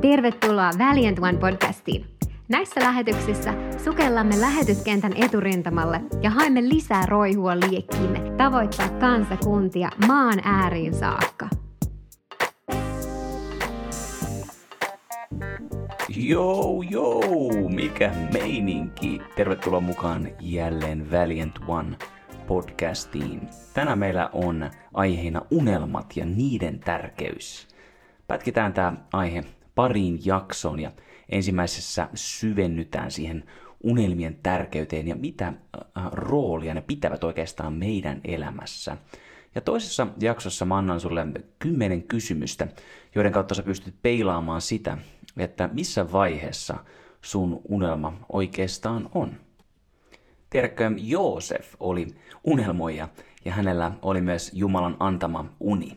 Tervetuloa Valiant One podcastiin. Näissä lähetyksissä sukellamme lähetyskentän eturintamalle ja haemme lisää roihua liekkiimme tavoittaa kansakuntia maan ääriin saakka. Joo, joo, mikä meininki. Tervetuloa mukaan jälleen Valiant One podcastiin. Tänään meillä on aiheena unelmat ja niiden tärkeys. Pätkitään tämä aihe pariin jaksoon ja ensimmäisessä syvennytään siihen unelmien tärkeyteen ja mitä äh, roolia ne pitävät oikeastaan meidän elämässä. Ja toisessa jaksossa mä annan sulle kymmenen kysymystä, joiden kautta sä pystyt peilaamaan sitä, että missä vaiheessa sun unelma oikeastaan on. Tiedätkö, Joosef oli unelmoija ja hänellä oli myös Jumalan antama uni.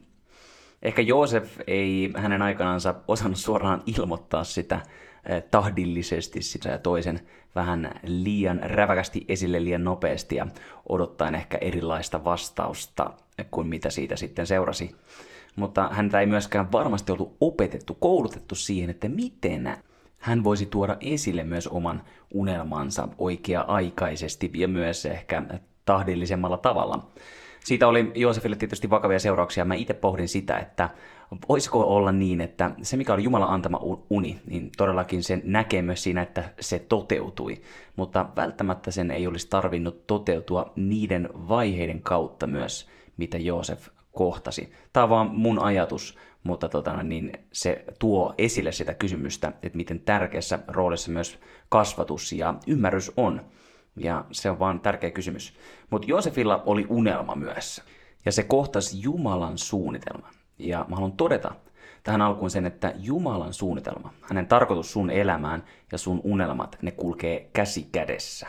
Ehkä Joosef ei hänen aikanaansa osannut suoraan ilmoittaa sitä eh, tahdillisesti sitä ja toisen vähän liian räväkästi esille liian nopeasti ja odottaen ehkä erilaista vastausta kuin mitä siitä sitten seurasi. Mutta häntä ei myöskään varmasti ollut opetettu, koulutettu siihen, että miten hän voisi tuoda esille myös oman unelmansa oikea-aikaisesti ja myös ehkä tahdillisemmalla tavalla. Siitä oli Joosefille tietysti vakavia seurauksia. Mä itse pohdin sitä, että voisiko olla niin, että se mikä oli Jumalan antama uni, niin todellakin sen näkee myös siinä, että se toteutui. Mutta välttämättä sen ei olisi tarvinnut toteutua niiden vaiheiden kautta myös, mitä Joosef kohtasi. Tämä on vaan mun ajatus, mutta tota, niin se tuo esille sitä kysymystä, että miten tärkeässä roolissa myös kasvatus ja ymmärrys on. Ja se on vaan tärkeä kysymys. Mutta Joosefilla oli unelma myös. Ja se kohtasi Jumalan suunnitelman. Ja mä haluan todeta tähän alkuun sen, että Jumalan suunnitelma, hänen tarkoitus sun elämään ja sun unelmat, ne kulkee käsi kädessä.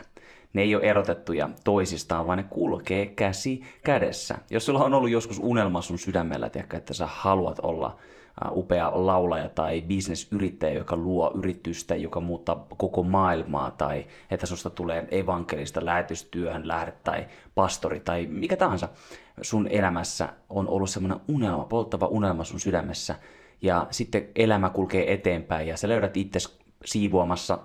Ne ei ole erotettuja toisistaan, vaan ne kulkee käsi kädessä. Jos sulla on ollut joskus unelma sun sydämellä, tiedätkö, että sä haluat olla upea laulaja tai bisnesyrittäjä, joka luo yritystä, joka muuttaa koko maailmaa, tai että susta tulee evankelista lähetystyöhön lähde tai pastori tai mikä tahansa sun elämässä on ollut semmoinen unelma, polttava unelma sun sydämessä, ja sitten elämä kulkee eteenpäin ja sä löydät itse siivoamassa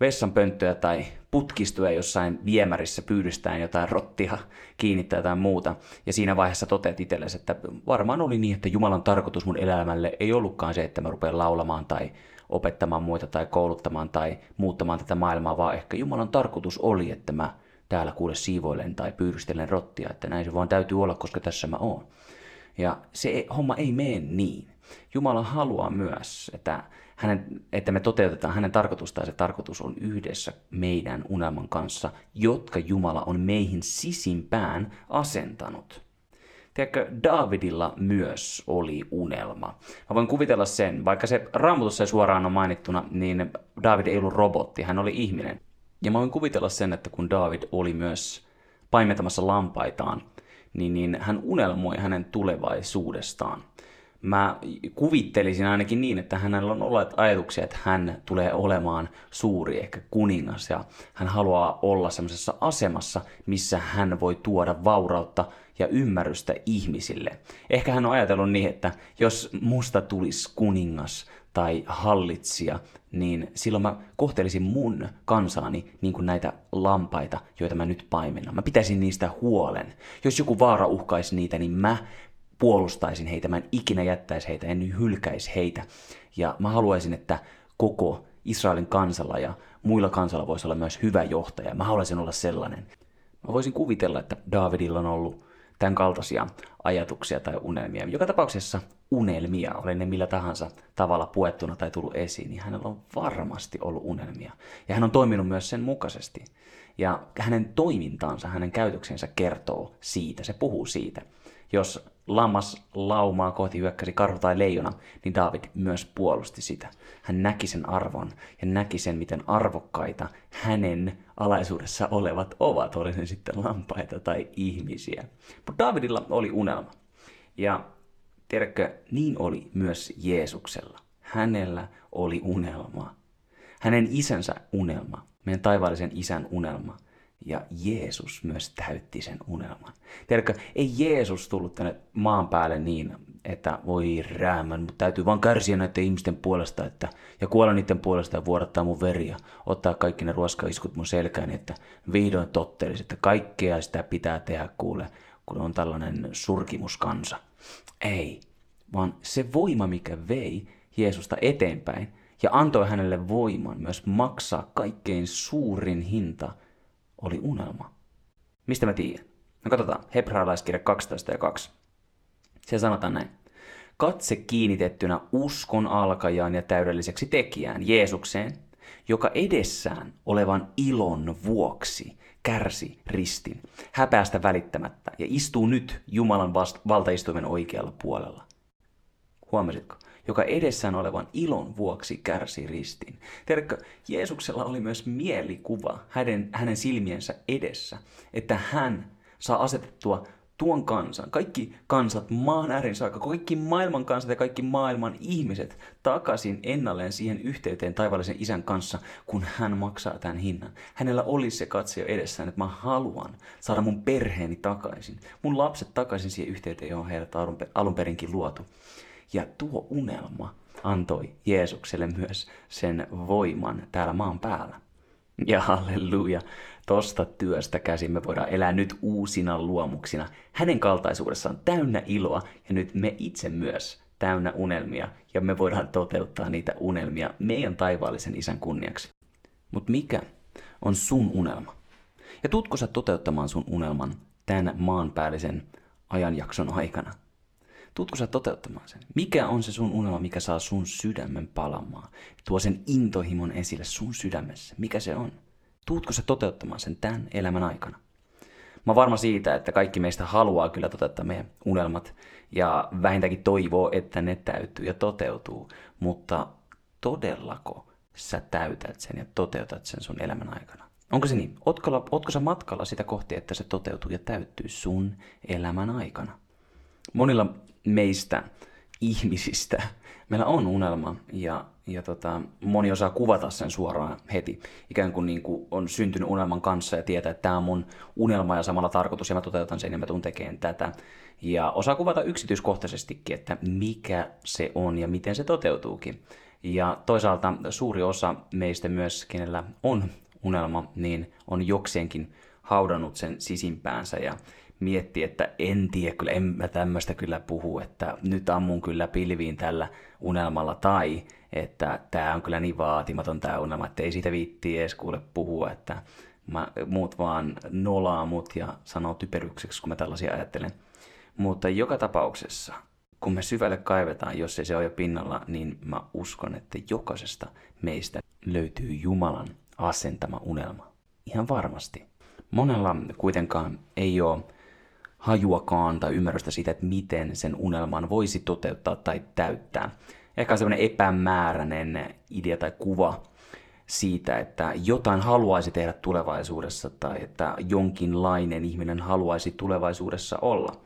vessanpönttöä tai putkistuja jossain viemärissä pyydystään jotain rottia kiinnittää jotain muuta. Ja siinä vaiheessa toteat itsellesi, että varmaan oli niin, että Jumalan tarkoitus mun elämälle ei ollutkaan se, että mä rupean laulamaan tai opettamaan muita tai kouluttamaan tai muuttamaan tätä maailmaa, vaan ehkä Jumalan tarkoitus oli, että mä täällä kuule siivoilen tai pyydystelen rottia, että näin se vaan täytyy olla, koska tässä mä oon. Ja se homma ei mene niin. Jumala haluaa myös, että hänen, että me toteutetaan hänen tarkoitusta ja se tarkoitus on yhdessä meidän unelman kanssa, jotka Jumala on meihin sisimpään asentanut. Tiedätkö, Davidilla myös oli unelma. Mä voin kuvitella sen, vaikka se raamatussa ei suoraan on mainittuna, niin David ei ollut robotti, hän oli ihminen. Ja mä voin kuvitella sen, että kun David oli myös paimentamassa lampaitaan, niin, niin hän unelmoi hänen tulevaisuudestaan. Mä kuvittelisin ainakin niin, että hänellä on ollut ajatuksia, että hän tulee olemaan suuri, ehkä kuningas, ja hän haluaa olla semmoisessa asemassa, missä hän voi tuoda vaurautta ja ymmärrystä ihmisille. Ehkä hän on ajatellut niin, että jos musta tulisi kuningas tai hallitsija, niin silloin mä kohtelisin mun kansaani niin kuin näitä lampaita, joita mä nyt paimennan. Mä pitäisin niistä huolen. Jos joku vaara uhkaisi niitä, niin mä puolustaisin heitä, mä en ikinä jättäisi heitä, en hylkäisi heitä. Ja mä haluaisin, että koko Israelin kansalla ja muilla kansalla voisi olla myös hyvä johtaja. Mä haluaisin olla sellainen. Mä voisin kuvitella, että Davidilla on ollut tämän kaltaisia ajatuksia tai unelmia. Joka tapauksessa unelmia, oli ne millä tahansa tavalla puettuna tai tullut esiin, niin hänellä on varmasti ollut unelmia. Ja hän on toiminut myös sen mukaisesti. Ja hänen toimintaansa, hänen käytöksensä kertoo siitä, se puhuu siitä. Jos lammas laumaa kohti hyökkäsi karhu tai leijona, niin David myös puolusti sitä. Hän näki sen arvon ja näki sen, miten arvokkaita hänen alaisuudessa olevat ovat, oli ne sitten lampaita tai ihmisiä. Mutta Davidilla oli unelma. Ja tiedätkö, niin oli myös Jeesuksella. Hänellä oli unelma. Hänen isänsä unelma, meidän taivaallisen isän unelma. Ja Jeesus myös täytti sen unelman. Tiedätkö, ei Jeesus tullut tänne maan päälle niin, että voi räämän, mutta täytyy vaan kärsiä näiden ihmisten puolesta että, ja kuolla niiden puolesta ja vuodattaa mun veriä, ottaa kaikki ne ruoskaiskut mun selkään, että vihdoin tottelisi, että kaikkea sitä pitää tehdä kuule, kun on tällainen surkimuskansa. Ei, vaan se voima, mikä vei Jeesusta eteenpäin ja antoi hänelle voiman myös maksaa kaikkein suurin hinta, oli unelma. Mistä mä tiedän? No katsotaan, Hebraalaiskirja 12 ja 2. Se sanotaan näin. Katse kiinnitettynä uskon alkajaan ja täydelliseksi tekijään, Jeesukseen, joka edessään olevan ilon vuoksi kärsi ristin, häpeästä välittämättä ja istuu nyt Jumalan vast- valtaistuimen oikealla puolella. Huomasitko? Joka edessään olevan ilon vuoksi kärsi ristin. Tiedätkö, Jeesuksella oli myös mielikuva hänen, hänen silmiensä edessä, että hän saa asetettua tuon kansan, kaikki kansat maan äärin saakka, kaikki maailman kansat ja kaikki maailman ihmiset takaisin ennalleen siihen yhteyteen taivaallisen isän kanssa, kun hän maksaa tämän hinnan. Hänellä olisi se katse jo edessään, että mä haluan saada mun perheeni takaisin, mun lapset takaisin siihen yhteyteen, johon heidät alun perinkin luotu. Ja tuo unelma antoi Jeesukselle myös sen voiman täällä maan päällä. Ja halleluja, tosta työstä käsin me voidaan elää nyt uusina luomuksina. Hänen kaltaisuudessaan täynnä iloa ja nyt me itse myös täynnä unelmia ja me voidaan toteuttaa niitä unelmia meidän taivaallisen isän kunniaksi. Mutta mikä on sun unelma? Ja tuutko sä toteuttamaan sun unelman tämän maanpäällisen ajanjakson aikana? Tuutko sä toteuttamaan sen? Mikä on se sun unelma, mikä saa sun sydämen palamaan? Tuo sen intohimon esille sun sydämessä. Mikä se on? Tuutko sä toteuttamaan sen tämän elämän aikana? Mä oon varma siitä, että kaikki meistä haluaa kyllä toteuttaa meidän unelmat ja vähintäänkin toivoo, että ne täytyy ja toteutuu. Mutta todellako sä täytät sen ja toteutat sen sun elämän aikana? Onko se niin? Ootko, ootko sä matkalla sitä kohti, että se toteutuu ja täyttyy sun elämän aikana? Monilla meistä ihmisistä meillä on unelma ja, ja tota, moni osaa kuvata sen suoraan heti. Ikään kuin, niin kuin on syntynyt unelman kanssa ja tietää, että tämä on mun unelma ja samalla tarkoitus ja mä toteutan sen ja mä tuun tekemään tätä. Ja osaa kuvata yksityiskohtaisestikin, että mikä se on ja miten se toteutuukin. Ja toisaalta suuri osa meistä myös, kenellä on unelma, niin on jokseenkin haudannut sen sisimpäänsä ja mietti, että en tiedä, kyllä en mä tämmöistä kyllä puhu, että nyt ammun kyllä pilviin tällä unelmalla, tai että tämä on kyllä niin vaatimaton tämä unelma, että ei siitä viitti edes kuule puhua, että mä, muut vaan nolaa mut ja sanoo typerykseksi, kun mä tällaisia ajattelen. Mutta joka tapauksessa, kun me syvälle kaivetaan, jos ei se ole jo pinnalla, niin mä uskon, että jokaisesta meistä löytyy Jumalan asentama unelma. Ihan varmasti. Monella kuitenkaan ei ole hajuakaan tai ymmärrystä siitä, että miten sen unelman voisi toteuttaa tai täyttää. Ehkä on sellainen epämääräinen idea tai kuva siitä, että jotain haluaisi tehdä tulevaisuudessa tai että jonkinlainen ihminen haluaisi tulevaisuudessa olla.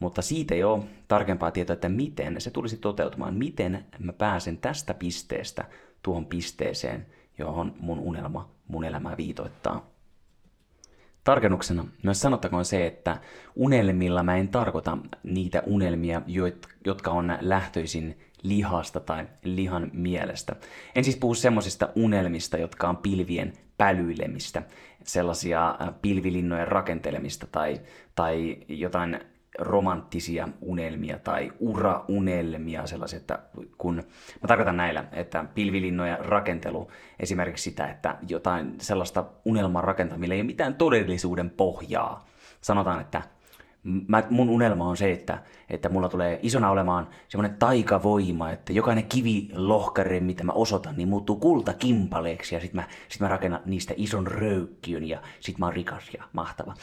Mutta siitä ei ole tarkempaa tietoa, että miten se tulisi toteutumaan, miten mä pääsen tästä pisteestä tuohon pisteeseen, johon mun unelma mun elämää viitoittaa. Tarkennuksena myös sanottakoon se, että unelmilla mä en tarkoita niitä unelmia, jotka on lähtöisin lihasta tai lihan mielestä. En siis puhu semmoisista unelmista, jotka on pilvien pälyilemistä, sellaisia äh, pilvilinnojen rakentelemista tai, tai jotain romanttisia unelmia tai uraunelmia, sellaisia, että kun, mä tarkoitan näillä, että pilvilinnojen rakentelu, esimerkiksi sitä, että jotain sellaista unelman rakentamilla ei ole mitään todellisuuden pohjaa. Sanotaan, että mä, mun unelma on se, että, että mulla tulee isona olemaan semmoinen taikavoima, että jokainen kivilohkare, mitä mä osoitan, niin muuttuu kultakimpaleeksi ja sit mä, sit mä rakennan niistä ison röykkiön ja sit mä oon rikas ja mahtava.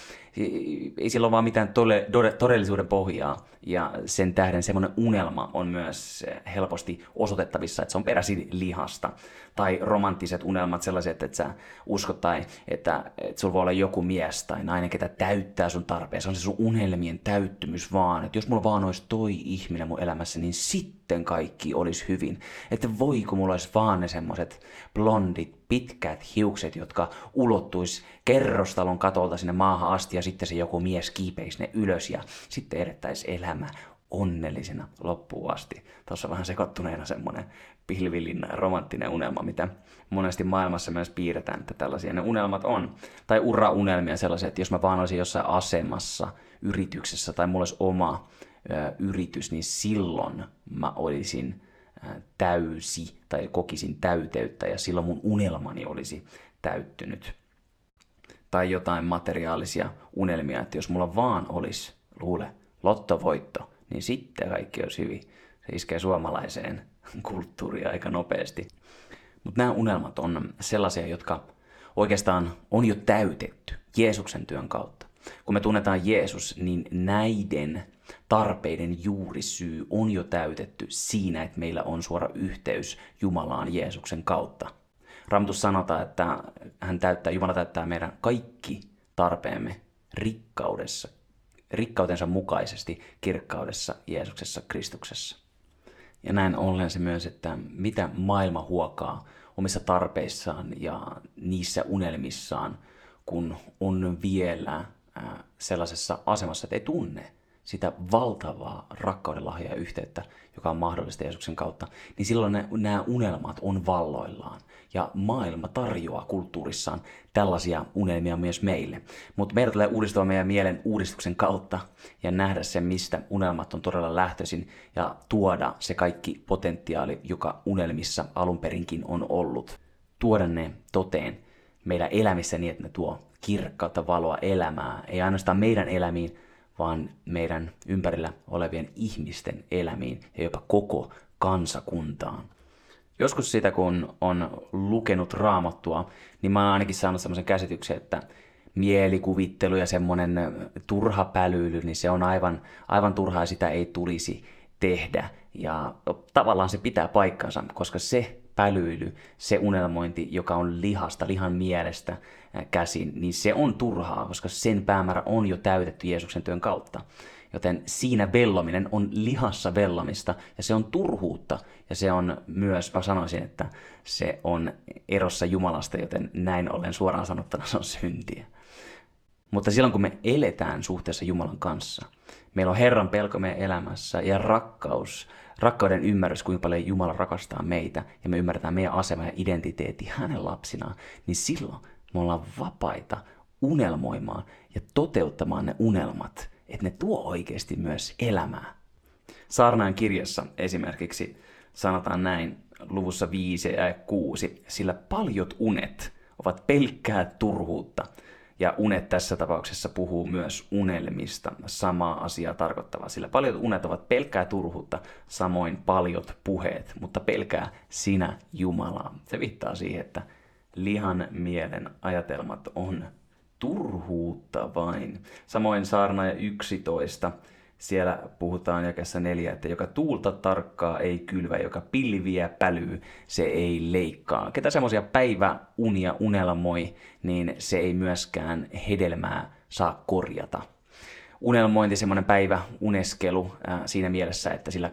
Ei sillä ole vaan mitään tole, todellisuuden pohjaa ja sen tähden semmoinen unelma on myös helposti osoitettavissa, että se on peräisin lihasta. Tai romanttiset unelmat sellaiset, että sä uskot tai että, että sulla voi olla joku mies tai nainen, ketä täyttää sun tarpeen. Se on se sun unelmien täyttymys vaan, että jos mulla vaan olisi toi ihminen mun elämässä, niin sitten kaikki olisi hyvin. Että voi kun mulla olisi vaan ne semmoset blondit, pitkät hiukset, jotka ulottuis kerrostalon katolta sinne maahan asti ja sitten se joku mies kiipeisi ne ylös ja sitten edettäisi elämä onnellisena loppuun asti. Tuossa vähän sekoittuneena semmoinen pilvilinna ja romanttinen unelma, mitä monesti maailmassa myös piirretään, että tällaisia ne unelmat on. Tai uraunelmia sellaisia, että jos mä vaan olisin jossain asemassa, yrityksessä tai mulla olisi oma yritys, niin silloin mä olisin täysi tai kokisin täyteyttä ja silloin mun unelmani olisi täyttynyt. Tai jotain materiaalisia unelmia, että jos mulla vaan olisi, luule, lottovoitto, niin sitten kaikki olisi hyvin. Se iskee suomalaiseen kulttuuriin aika nopeasti. Mutta nämä unelmat on sellaisia, jotka oikeastaan on jo täytetty Jeesuksen työn kautta. Kun me tunnetaan Jeesus, niin näiden tarpeiden juurisyy on jo täytetty siinä, että meillä on suora yhteys Jumalaan Jeesuksen kautta. Raamattu sanotaan, että hän täyttää, Jumala täyttää meidän kaikki tarpeemme rikkaudessa, rikkautensa mukaisesti kirkkaudessa Jeesuksessa Kristuksessa. Ja näin ollen se myös, että mitä maailma huokaa omissa tarpeissaan ja niissä unelmissaan, kun on vielä sellaisessa asemassa, että ei tunne sitä valtavaa rakkauden lahjaa ja yhteyttä, joka on mahdollista Jeesuksen kautta, niin silloin ne, nämä unelmat on valloillaan. Ja maailma tarjoaa kulttuurissaan tällaisia unelmia myös meille. Mutta meidän tulee uudistua meidän mielen uudistuksen kautta ja nähdä se, mistä unelmat on todella lähtöisin ja tuoda se kaikki potentiaali, joka unelmissa alunperinkin on ollut. Tuoda ne toteen meidän elämissä niin, että ne tuo kirkkautta, valoa, elämää, ei ainoastaan meidän elämiin, vaan meidän ympärillä olevien ihmisten elämiin ja jopa koko kansakuntaan. Joskus sitä, kun on lukenut raamattua, niin mä oon ainakin saanut semmoisen käsityksen, että mielikuvittelu ja semmoinen turha pälyily, niin se on aivan, aivan turhaa sitä ei tulisi tehdä. Ja tavallaan se pitää paikkansa, koska se pälyily, se unelmointi, joka on lihasta, lihan mielestä käsin, niin se on turhaa, koska sen päämäärä on jo täytetty Jeesuksen työn kautta. Joten siinä vellominen on lihassa vellomista ja se on turhuutta ja se on myös, mä sanoisin, että se on erossa Jumalasta, joten näin ollen suoraan sanottuna se on syntiä. Mutta silloin kun me eletään suhteessa Jumalan kanssa, meillä on Herran pelko meidän elämässä ja rakkaus, rakkauden ymmärrys, kuinka paljon Jumala rakastaa meitä ja me ymmärretään meidän asema ja identiteetti hänen lapsinaan, niin silloin me ollaan vapaita unelmoimaan ja toteuttamaan ne unelmat, että ne tuo oikeasti myös elämää. Saarnaan kirjassa esimerkiksi sanotaan näin luvussa 5 ja 6, sillä paljot unet ovat pelkkää turhuutta – ja unet tässä tapauksessa puhuu myös unelmista, samaa asiaa tarkoittavaa, sillä paljon unet ovat pelkkää turhuutta, samoin paljot puheet, mutta pelkää sinä Jumalaa. Se viittaa siihen, että lihan mielen ajatelmat on turhuutta vain. Samoin saarna ja 11 siellä puhutaan jakessa neljä, että joka tuulta tarkkaa ei kylvä, joka pilviä pälyy, se ei leikkaa. Ketä semmoisia päiväunia unelmoi, niin se ei myöskään hedelmää saa korjata. Unelmointi, semmoinen päivä uneskelu äh, siinä mielessä, että sillä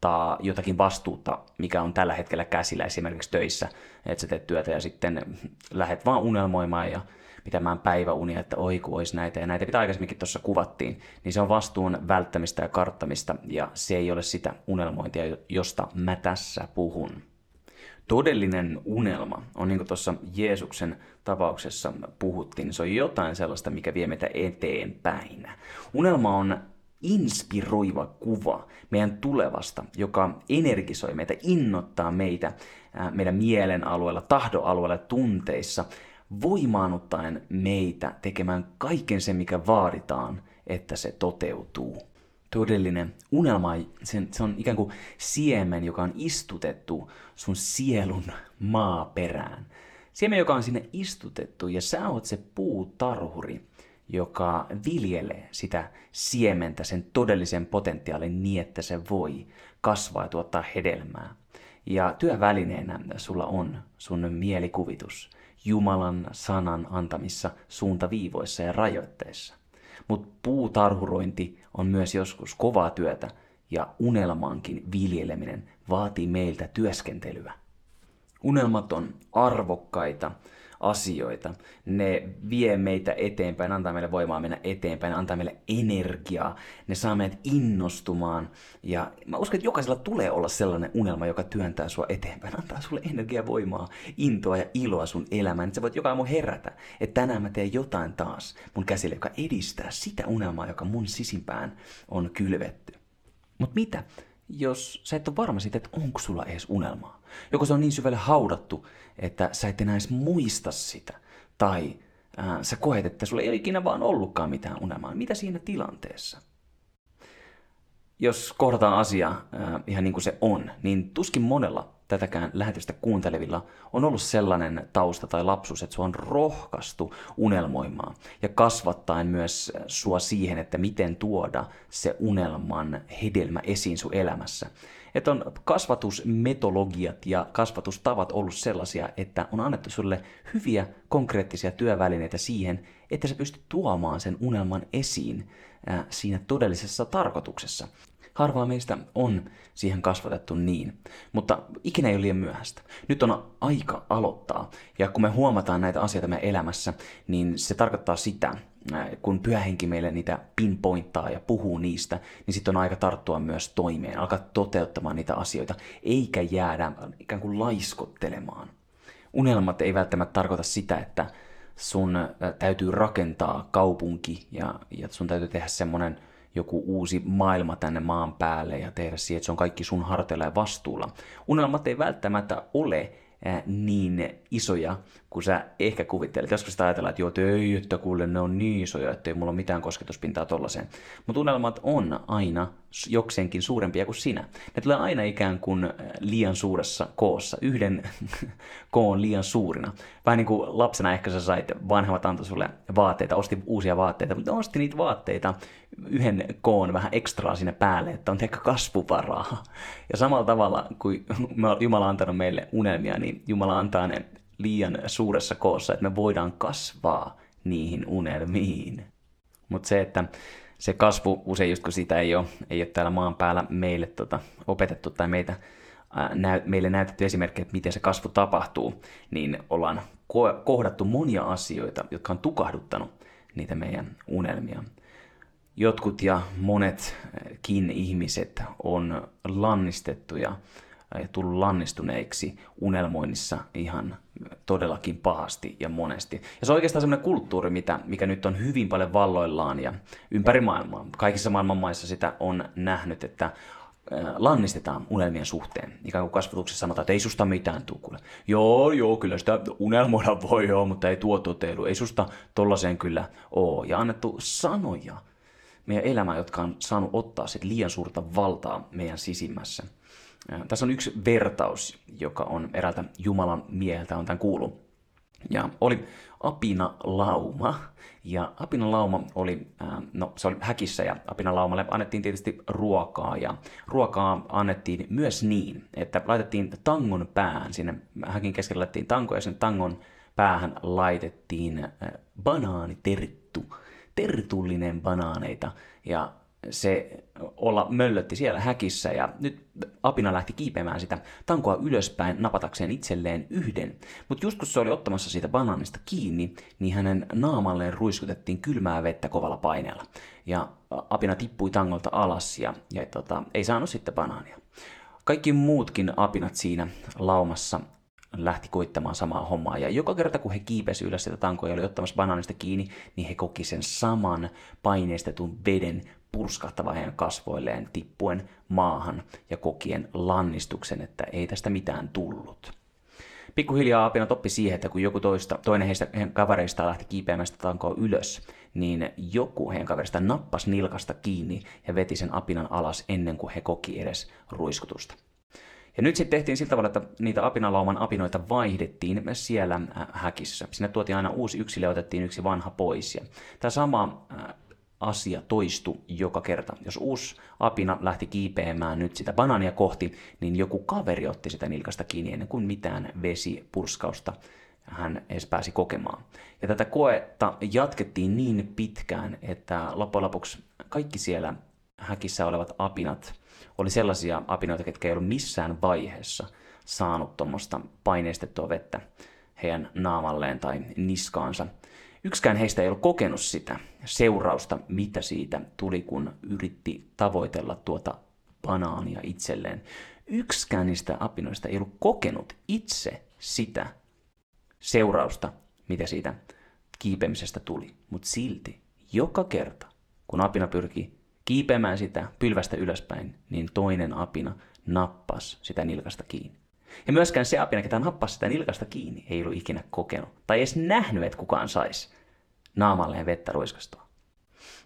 karttaa jotakin vastuuta, mikä on tällä hetkellä käsillä esimerkiksi töissä, että sä teet työtä ja sitten lähdet vaan unelmoimaan ja pitämään päiväunia, että oi kun olisi näitä ja näitä, mitä aikaisemminkin tuossa kuvattiin, niin se on vastuun välttämistä ja karttamista ja se ei ole sitä unelmointia, josta mä tässä puhun. Todellinen unelma on niin kuin tuossa Jeesuksen tapauksessa puhuttiin, se on jotain sellaista, mikä vie meitä eteenpäin. Unelma on inspiroiva kuva meidän tulevasta, joka energisoi meitä, innottaa meitä meidän mielen alueella, tahdoalueella, tunteissa voimaannuttaen meitä tekemään kaiken sen, mikä vaaditaan, että se toteutuu. Todellinen unelma, sen, se on ikään kuin siemen, joka on istutettu sun sielun maaperään. Siemen, joka on sinne istutettu ja sä oot se puutarhuri, joka viljelee sitä siementä, sen todellisen potentiaalin niin, että se voi kasvaa ja tuottaa hedelmää. Ja työvälineenä sulla on sun mielikuvitus, Jumalan sanan antamissa suuntaviivoissa ja rajoitteissa. Mutta puutarhurointi on myös joskus kovaa työtä ja unelmankin viljeleminen vaatii meiltä työskentelyä. Unelmat on arvokkaita asioita. Ne vie meitä eteenpäin, antaa meille voimaa mennä eteenpäin, antaa meille energiaa. Ne saa meidät innostumaan. Ja mä uskon, että jokaisella tulee olla sellainen unelma, joka työntää sua eteenpäin, antaa sulle energiaa, voimaa, intoa ja iloa sun elämään. Että sä voit joka aamu herätä, että tänään mä teen jotain taas mun käsille, joka edistää sitä unelmaa, joka mun sisimpään on kylvetty. Mutta mitä, jos sä et ole varma siitä, että onko sulla edes unelmaa? Joko se on niin syvälle haudattu, että sä et enää edes muista sitä, tai äh, sä koet, että sulla ei ole ikinä vaan ollutkaan mitään unelmaa. Mitä siinä tilanteessa? Jos kohdataan asia äh, ihan niin kuin se on, niin tuskin monella tätäkään lähetystä kuuntelevilla on ollut sellainen tausta tai lapsuus, että sua on rohkaistu unelmoimaan ja kasvattaen myös sua siihen, että miten tuoda se unelman hedelmä esiin sun elämässä. Että on kasvatusmetologiat ja kasvatustavat ollut sellaisia, että on annettu sulle hyviä konkreettisia työvälineitä siihen, että sä pystyt tuomaan sen unelman esiin siinä todellisessa tarkoituksessa. Harvaa meistä on siihen kasvatettu niin, mutta ikinä ei ole liian myöhäistä. Nyt on aika aloittaa, ja kun me huomataan näitä asioita meidän elämässä, niin se tarkoittaa sitä, kun pyhähenki meille niitä pinpointtaa ja puhuu niistä, niin sitten on aika tarttua myös toimeen, alkaa toteuttamaan niitä asioita, eikä jäädä ikään kuin laiskottelemaan. Unelmat ei välttämättä tarkoita sitä, että sun täytyy rakentaa kaupunki ja, ja sun täytyy tehdä semmoinen joku uusi maailma tänne maan päälle ja tehdä siihen, että se on kaikki sun harteilla ja vastuulla. Unelmat ei välttämättä ole niin isoja kuin sä ehkä kuvittelet. Joskus sitä ajatellaan, että joo, ei, kuule, ne on niin isoja, että ei mulla ole mitään kosketuspintaa tollaiseen. Mutta unelmat on aina jokseenkin suurempia kuin sinä. Ne tulee aina ikään kuin liian suuressa koossa, yhden koon liian suurina. Vähän niin kuin lapsena ehkä sä sait, vanhemmat antoi sulle vaatteita, osti uusia vaatteita, mutta osti niitä vaatteita yhden koon vähän ekstraa sinne päälle, että on ehkä kasvuvaraa. Ja samalla tavalla kuin Jumala on antanut meille unelmia, niin Jumala antaa ne liian suuressa koossa, että me voidaan kasvaa niihin unelmiin. Mutta se, että se kasvu, usein just kun sitä ei ole, ei ole täällä maan päällä meille tota, opetettu tai meitä, ää, näy, meille näytetty esimerkkejä, että miten se kasvu tapahtuu, niin ollaan ko- kohdattu monia asioita, jotka on tukahduttanut niitä meidän unelmia. Jotkut ja monetkin ihmiset on lannistettu ja tullut lannistuneiksi unelmoinnissa ihan todellakin pahasti ja monesti. Ja se on oikeastaan semmoinen kulttuuri, mitä, mikä nyt on hyvin paljon valloillaan ja ympäri maailmaa. Kaikissa maailman maissa sitä on nähnyt, että lannistetaan unelmien suhteen. Ikään kuin kasvatuksessa sanotaan, että ei susta mitään tule. Joo, joo, kyllä sitä unelmoida voi joo, mutta ei tuo toteudu. Ei susta tollaiseen kyllä oo. Ja annettu sanoja meidän elämään, jotka on saanut ottaa sit liian suurta valtaa meidän sisimmässä. Tässä on yksi vertaus, joka on eräältä Jumalan mieheltä, on tämän kuullut. Ja oli apina lauma. Ja apina lauma oli, no se oli häkissä ja apina laumalle annettiin tietysti ruokaa. Ja ruokaa annettiin myös niin, että laitettiin tangon päähän, sinne häkin keskellä laitettiin tanko ja sen tangon päähän laitettiin banaaniterttu, tertullinen banaaneita. Ja se olla möllötti siellä häkissä ja nyt apina lähti kiipeämään sitä tankoa ylöspäin napatakseen itselleen yhden. Mutta just kun se oli ottamassa siitä banaanista kiinni, niin hänen naamalleen ruiskutettiin kylmää vettä kovalla paineella. Ja apina tippui tangolta alas ja, ja tota, ei saanut sitten banaania. Kaikki muutkin apinat siinä laumassa lähti koittamaan samaa hommaa. Ja joka kerta, kun he kiipesi ylös sitä tankoa ja oli ottamassa banaanista kiinni, niin he koki sen saman paineistetun veden purskahtava heidän kasvoilleen tippuen maahan ja kokien lannistuksen, että ei tästä mitään tullut. Pikkuhiljaa apinat oppi siihen, että kun joku toista, toinen heistä heidän kavereista lähti kiipeämästä tankoa ylös, niin joku heidän kaverista nappasi nilkasta kiinni ja veti sen apinan alas ennen kuin he koki edes ruiskutusta. Ja nyt sitten tehtiin sillä tavalla, että niitä apinalauman apinoita vaihdettiin siellä äh, häkissä. Sinne tuotiin aina uusi yksilö ja otettiin yksi vanha pois. Ja tämä sama äh, asia toistu joka kerta. Jos uusi apina lähti kiipeämään nyt sitä banaania kohti, niin joku kaveri otti sitä nilkasta kiinni ennen kuin mitään vesipurskausta hän edes pääsi kokemaan. Ja tätä koetta jatkettiin niin pitkään, että loppujen lopuksi kaikki siellä häkissä olevat apinat oli sellaisia apinoita, ketkä ei ollut missään vaiheessa saanut tuommoista paineistettua vettä heidän naamalleen tai niskaansa. Yksikään heistä ei ollut kokenut sitä seurausta, mitä siitä tuli, kun yritti tavoitella tuota banaania itselleen. Yksikään niistä apinoista ei ollut kokenut itse sitä seurausta, mitä siitä kiipemisestä tuli. Mutta silti, joka kerta, kun apina pyrki kiipeämään sitä pylvästä ylöspäin, niin toinen apina nappas sitä nilkasta kiinni. Ja myöskään se apina, ketä nappasi sitä nilkasta kiinni, ei ollut ikinä kokenut. Tai edes nähnyt, että kukaan saisi naamalleen vettä ruiskastua.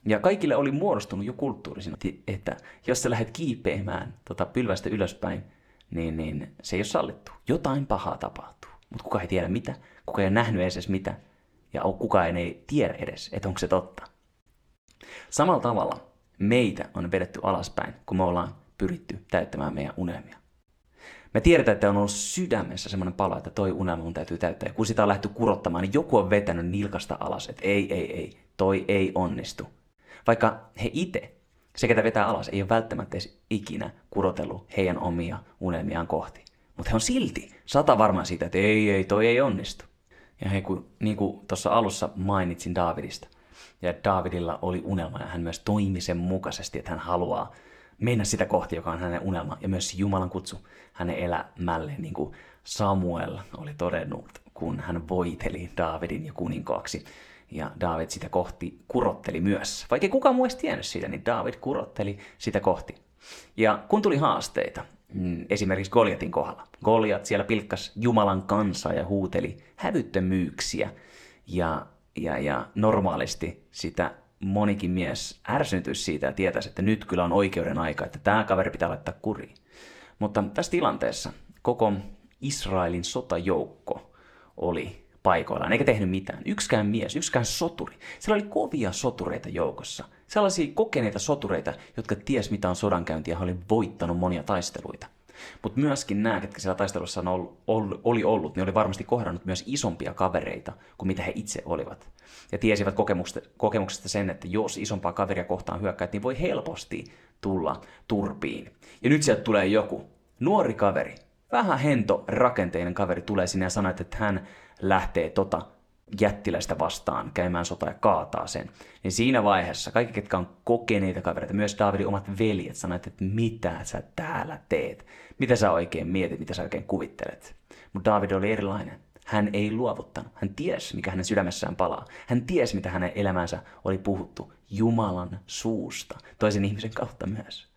Ja kaikille oli muodostunut jo kulttuuri siinä, että jos sä lähdet kiipeämään tota pylvästä ylöspäin, niin, niin se ei ole sallittu. Jotain pahaa tapahtuu. Mutta kuka ei tiedä mitä, kuka ei ole nähnyt edes mitä, ja kukaan ei tiedä edes, että onko se totta. Samalla tavalla meitä on vedetty alaspäin, kun me ollaan pyritty täyttämään meidän unelmia. Me tiedetään, että on ollut sydämessä semmoinen palo, että toi unelma mun täytyy täyttää. Ja kun sitä on lähty kurottamaan, niin joku on vetänyt nilkasta alas, että ei, ei, ei, toi ei onnistu. Vaikka he itse, se ketä vetää alas, ei ole välttämättä edes ikinä kurotellut heidän omia unelmiaan kohti. Mutta he on silti sata varmaan siitä, että ei, ei, toi ei onnistu. Ja he, kun, niin kuin tuossa alussa mainitsin Davidista, ja Davidilla oli unelma ja hän myös toimi sen mukaisesti, että hän haluaa mennä sitä kohti, joka on hänen unelma ja myös Jumalan kutsu hänen elämälle, niin kuin Samuel oli todennut, kun hän voiteli Davidin jo kuninkaaksi. Ja David sitä kohti kurotteli myös. Vaikka kukaan muu edes tiennyt siitä, niin David kurotteli sitä kohti. Ja kun tuli haasteita, mm, esimerkiksi Goliatin kohdalla, Goliat siellä pilkkas Jumalan kansaa ja huuteli hävyttömyyksiä. Ja, ja, ja normaalisti sitä monikin mies ärsyntyisi siitä ja tietäisi, että nyt kyllä on oikeuden aika, että tämä kaveri pitää laittaa kuriin. Mutta tässä tilanteessa koko Israelin sotajoukko oli paikoillaan, eikä tehnyt mitään. Yksikään mies, yksikään soturi. Siellä oli kovia sotureita joukossa. Sellaisia kokeneita sotureita, jotka ties mitä on sodankäynti ja oli voittanut monia taisteluita. Mutta myöskin nämä, ketkä siellä taistelussa on ollut, oli ollut, niin oli varmasti kohdannut myös isompia kavereita kuin mitä he itse olivat. Ja tiesivät kokemuksesta, kokemuksesta sen, että jos isompaa kaveria kohtaan hyökkäät, niin voi helposti tulla turpiin. Ja nyt sieltä tulee joku nuori kaveri, vähän hento rakenteinen kaveri tulee sinne ja sanoo, että hän lähtee tota jättiläistä vastaan käymään sota ja kaataa sen. Niin siinä vaiheessa kaikki, ketkä on kokeneita kavereita, myös Davidin omat veljet sanoivat, että mitä sä täällä teet? Mitä sä oikein mietit, mitä sä oikein kuvittelet? Mutta David oli erilainen. Hän ei luovuttanut. Hän tiesi, mikä hänen sydämessään palaa. Hän tiesi, mitä hänen elämänsä oli puhuttu Jumalan suusta, toisen ihmisen kautta myös.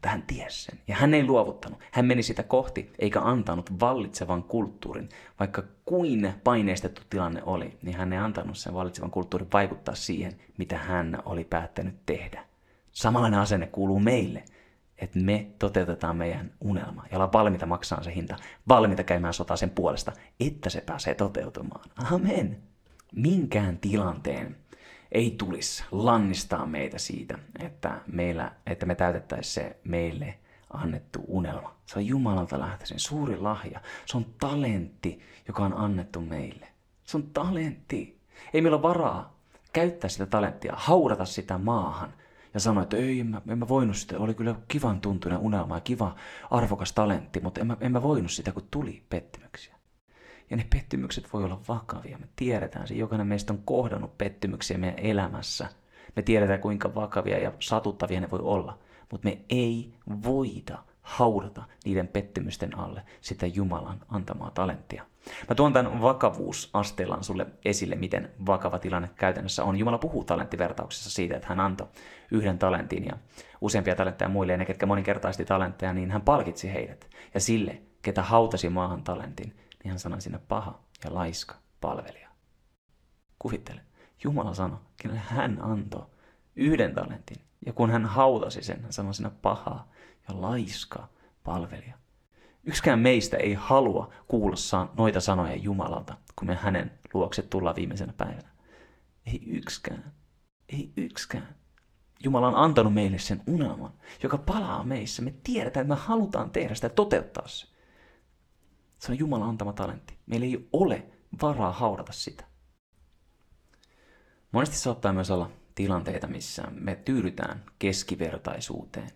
Mutta hän tiesi sen. Ja hän ei luovuttanut. Hän meni sitä kohti, eikä antanut vallitsevan kulttuurin. Vaikka kuin paineistettu tilanne oli, niin hän ei antanut sen vallitsevan kulttuurin vaikuttaa siihen, mitä hän oli päättänyt tehdä. Samanlainen asenne kuuluu meille että me toteutetaan meidän unelma ja ollaan valmiita maksamaan se hinta, valmiita käymään sotaa sen puolesta, että se pääsee toteutumaan. Amen. Minkään tilanteen ei tulisi lannistaa meitä siitä, että, meillä, että me täytettäisiin se meille annettu unelma. Se on Jumalalta lähtöisin suuri lahja. Se on talentti, joka on annettu meille. Se on talentti. Ei meillä ole varaa käyttää sitä talenttia, haudata sitä maahan, ja sanoi, että ei, en mä, en mä voinut sitä, oli kyllä kivan tuntuinen unelma ja kiva arvokas talentti, mutta en mä, en mä voinut sitä, kun tuli pettymyksiä. Ja ne pettymykset voi olla vakavia, me tiedetään se, jokainen meistä on kohdannut pettymyksiä meidän elämässä. Me tiedetään, kuinka vakavia ja satuttavia ne voi olla, mutta me ei voida haudata niiden pettymysten alle sitä Jumalan antamaa talenttia. Mä tuon tämän vakavuusasteellaan sulle esille, miten vakava tilanne käytännössä on. Jumala puhuu talenttivertauksessa siitä, että hän antoi yhden talentin ja useampia talentteja muille, ja ne, ketkä moninkertaisesti talentteja, niin hän palkitsi heidät. Ja sille, ketä hautasi maahan talentin, niin hän sanoi sinne paha ja laiska palvelija. Kuvittele, Jumala sanoi, kenelle hän antoi yhden talentin. Ja kun hän hautasi sen, hän sanoi sinne paha ja laiska palvelija. Yksikään meistä ei halua kuulla noita sanoja Jumalalta, kun me hänen luokse tullaan viimeisenä päivänä. Ei yksikään. Ei yksikään. Jumala on antanut meille sen unelman, joka palaa meissä. Me tiedetään, että me halutaan tehdä sitä ja toteuttaa se. Se on Jumalan antama talentti. Meillä ei ole varaa haudata sitä. Monesti saattaa myös olla tilanteita, missä me tyydytään keskivertaisuuteen.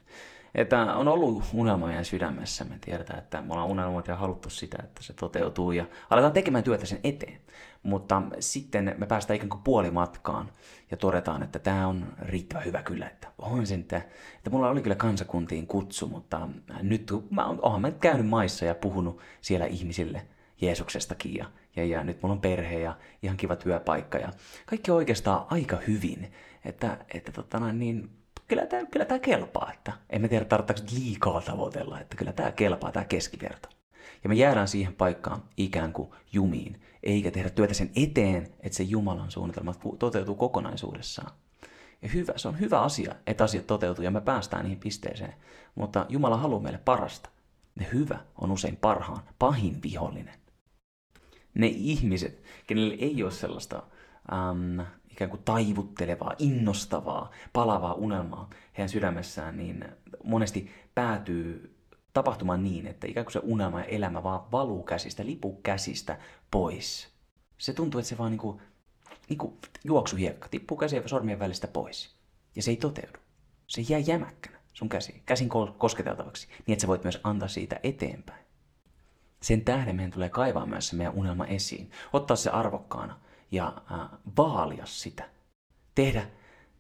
Että on ollut unelma meidän sydämessä. Me tiedetään, että me ollaan unelmoitu ja haluttu sitä, että se toteutuu ja aletaan tekemään työtä sen eteen. Mutta sitten me päästään ikään kuin puolimatkaan ja todetaan, että tämä on riittävän hyvä kyllä, että on sen, että, että mulla oli kyllä kansakuntiin kutsu, mutta nyt mä oon, oonhan mä käynyt maissa ja puhunut siellä ihmisille Jeesuksestakin ja, ja, ja nyt mulla on perhe ja ihan kiva työpaikka ja kaikki on oikeastaan aika hyvin, että, että tota, niin, kyllä tämä, kyllä tämä kelpaa, että en mä tiedä tarvitaanko liikaa tavoitella, että kyllä tämä kelpaa, tämä keskiverto. Ja me jäädään siihen paikkaan ikään kuin jumiin, eikä tehdä työtä sen eteen, että se Jumalan suunnitelma toteutuu kokonaisuudessaan. Ja hyvä, se on hyvä asia, että asiat toteutuu ja me päästään niihin pisteeseen. Mutta Jumala haluaa meille parasta. Ne hyvä on usein parhaan, pahin vihollinen. Ne ihmiset, kenelle ei ole sellaista ähm, ikään kuin taivuttelevaa, innostavaa, palavaa unelmaa heidän sydämessään, niin monesti päätyy tapahtumaan niin, että ikään kuin se unelma ja elämä vaan valuu käsistä, lipuu käsistä pois. Se tuntuu, että se vaan niin kuin, niin kuin juoksuhiekka, tippuu käsien sormien välistä pois. Ja se ei toteudu. Se jää jämäkkänä sun käsiin, käsin kosketeltavaksi, niin että sä voit myös antaa siitä eteenpäin. Sen tähden meidän tulee kaivaa myös se meidän unelma esiin, ottaa se arvokkaana ja äh, vaalia sitä. Tehdä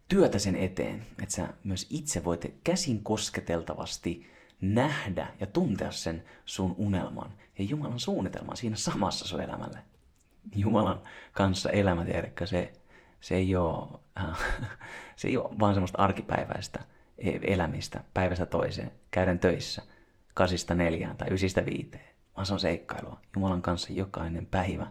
työtä sen eteen, että sä myös itse voit käsin kosketeltavasti nähdä ja tuntea sen sun unelman ja Jumalan suunnitelman siinä samassa sun elämälle. Jumalan kanssa elämä, tiedätkö, se, se, ei ole, äh, se ei ole vaan semmoista arkipäiväistä e-, elämistä päivästä toiseen, käydän töissä, kasista neljään tai ysistä viiteen, vaan se on seikkailua. Jumalan kanssa jokainen päivä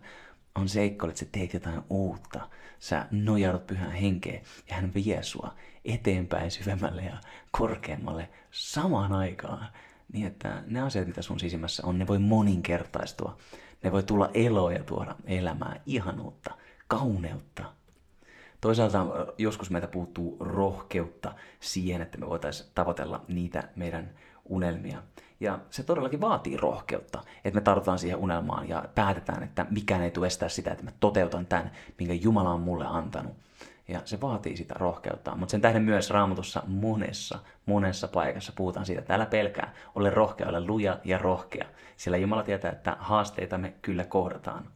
on seikkailu, että sä teet jotain uutta. Sä nojaudut pyhän henkeen ja hän vie sua eteenpäin syvemmälle ja korkeammalle samaan aikaan. Niin että ne asiat, mitä sun sisimmässä on, ne voi moninkertaistua. Ne voi tulla eloa ja tuoda elämää, ihanuutta, kauneutta. Toisaalta joskus meitä puuttuu rohkeutta siihen, että me voitaisiin tavoitella niitä meidän unelmia. Ja se todellakin vaatii rohkeutta, että me tartutaan siihen unelmaan ja päätetään, että mikään ei tule estää sitä, että mä toteutan tämän, minkä Jumala on mulle antanut. Ja se vaatii sitä rohkeutta. Mutta sen tähden myös raamatussa monessa, monessa paikassa puhutaan siitä, että älä pelkää, ole rohkea, ole luja ja rohkea. Sillä Jumala tietää, että haasteita me kyllä kohdataan.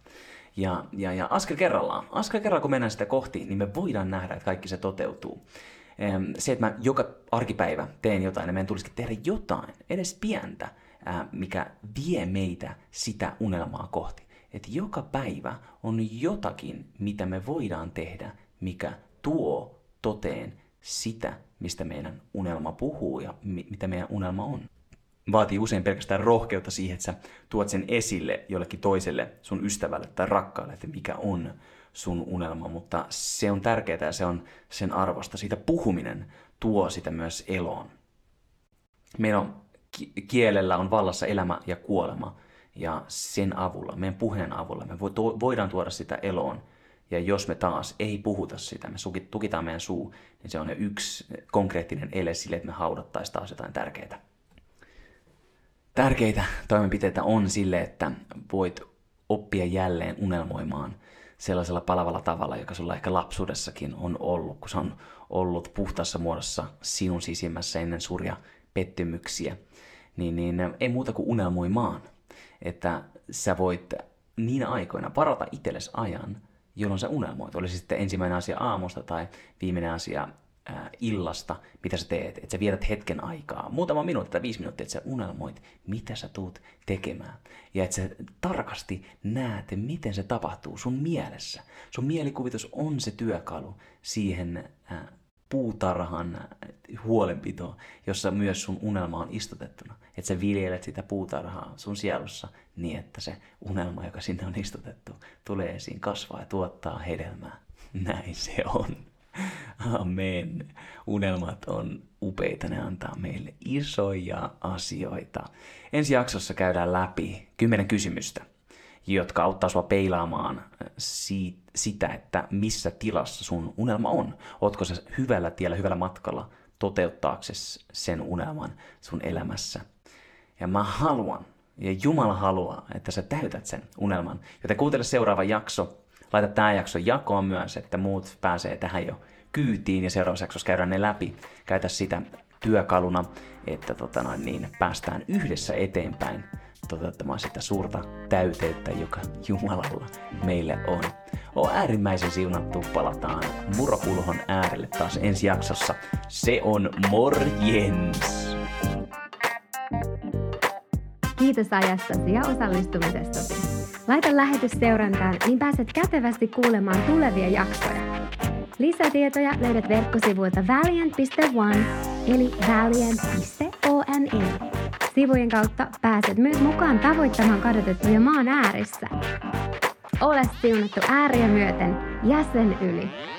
Ja, ja, ja askel kerrallaan, askel kerrallaan kun mennään sitä kohti, niin me voidaan nähdä, että kaikki se toteutuu se, että mä joka arkipäivä teen jotain, niin meidän tulisikin tehdä jotain, edes pientä, mikä vie meitä sitä unelmaa kohti. Että joka päivä on jotakin, mitä me voidaan tehdä, mikä tuo toteen sitä, mistä meidän unelma puhuu ja mitä meidän unelma on. Vaatii usein pelkästään rohkeutta siihen, että sä tuot sen esille jollekin toiselle, sun ystävälle tai rakkaalle, että mikä on sun unelma, mutta se on tärkeää ja se on sen arvosta. Siitä puhuminen tuo sitä myös eloon. Meidän on, kielellä on vallassa elämä ja kuolema ja sen avulla, meidän puheen avulla me voidaan tuoda sitä eloon. Ja jos me taas ei puhuta sitä, me tukitaan meidän suu, niin se on yksi konkreettinen ele sille, että me haudattaisiin taas jotain tärkeää. Tärkeitä toimenpiteitä on sille, että voit oppia jälleen unelmoimaan – sellaisella palavalla tavalla, joka sulla ehkä lapsuudessakin on ollut, kun se on ollut puhtaassa muodossa sinun sisimmässä ennen suuria pettymyksiä, niin, niin ei muuta kuin unelmoimaan, että sä voit niinä aikoina varata itsellesi ajan, jolloin sä unelmoit. Oli sitten ensimmäinen asia aamusta tai viimeinen asia illasta, mitä sä teet, että sä vietät hetken aikaa, muutama minuutti tai viisi minuuttia, että sä unelmoit, mitä sä tuut tekemään. Ja että sä tarkasti näet, miten se tapahtuu sun mielessä. Sun mielikuvitus on se työkalu siihen ää, puutarhan huolenpitoon, jossa myös sun unelma on istutettuna. Että sä viljelet sitä puutarhaa sun sielussa niin, että se unelma, joka sinne on istutettu, tulee esiin, kasvaa ja tuottaa hedelmää. Näin se on. Amen. Unelmat on upeita, ne antaa meille isoja asioita. Ensi jaksossa käydään läpi kymmenen kysymystä, jotka auttaa sua peilaamaan siitä, sitä, että missä tilassa sun unelma on. Ootko se hyvällä tiellä, hyvällä matkalla toteuttaaksesi sen unelman sun elämässä. Ja mä haluan, Ja Jumala haluaa, että sä täytät sen unelman. Joten kuuntele seuraava jakso. Laita tämä jakso jakoon myös, että muut pääsee tähän jo kyytiin ja seuraavassa jaksossa käydään ne läpi. Käytä sitä työkaluna, että tota noin, niin päästään yhdessä eteenpäin toteuttamaan sitä suurta täyteyttä, joka Jumalalla meille on. On äärimmäisen siunattu, palataan Murokulhon äärelle taas ensi jaksossa. Se on morjens! Kiitos ajastasi ja osallistumisestasi. Laita lähetys seurantaan, niin pääset kätevästi kuulemaan tulevia jaksoja. Lisätietoja löydät verkkosivuilta valiant.one eli valiant.one. Sivujen kautta pääset myös mukaan tavoittamaan kadotettuja maan äärissä. Ole siunattu ääriä myöten jäsen yli.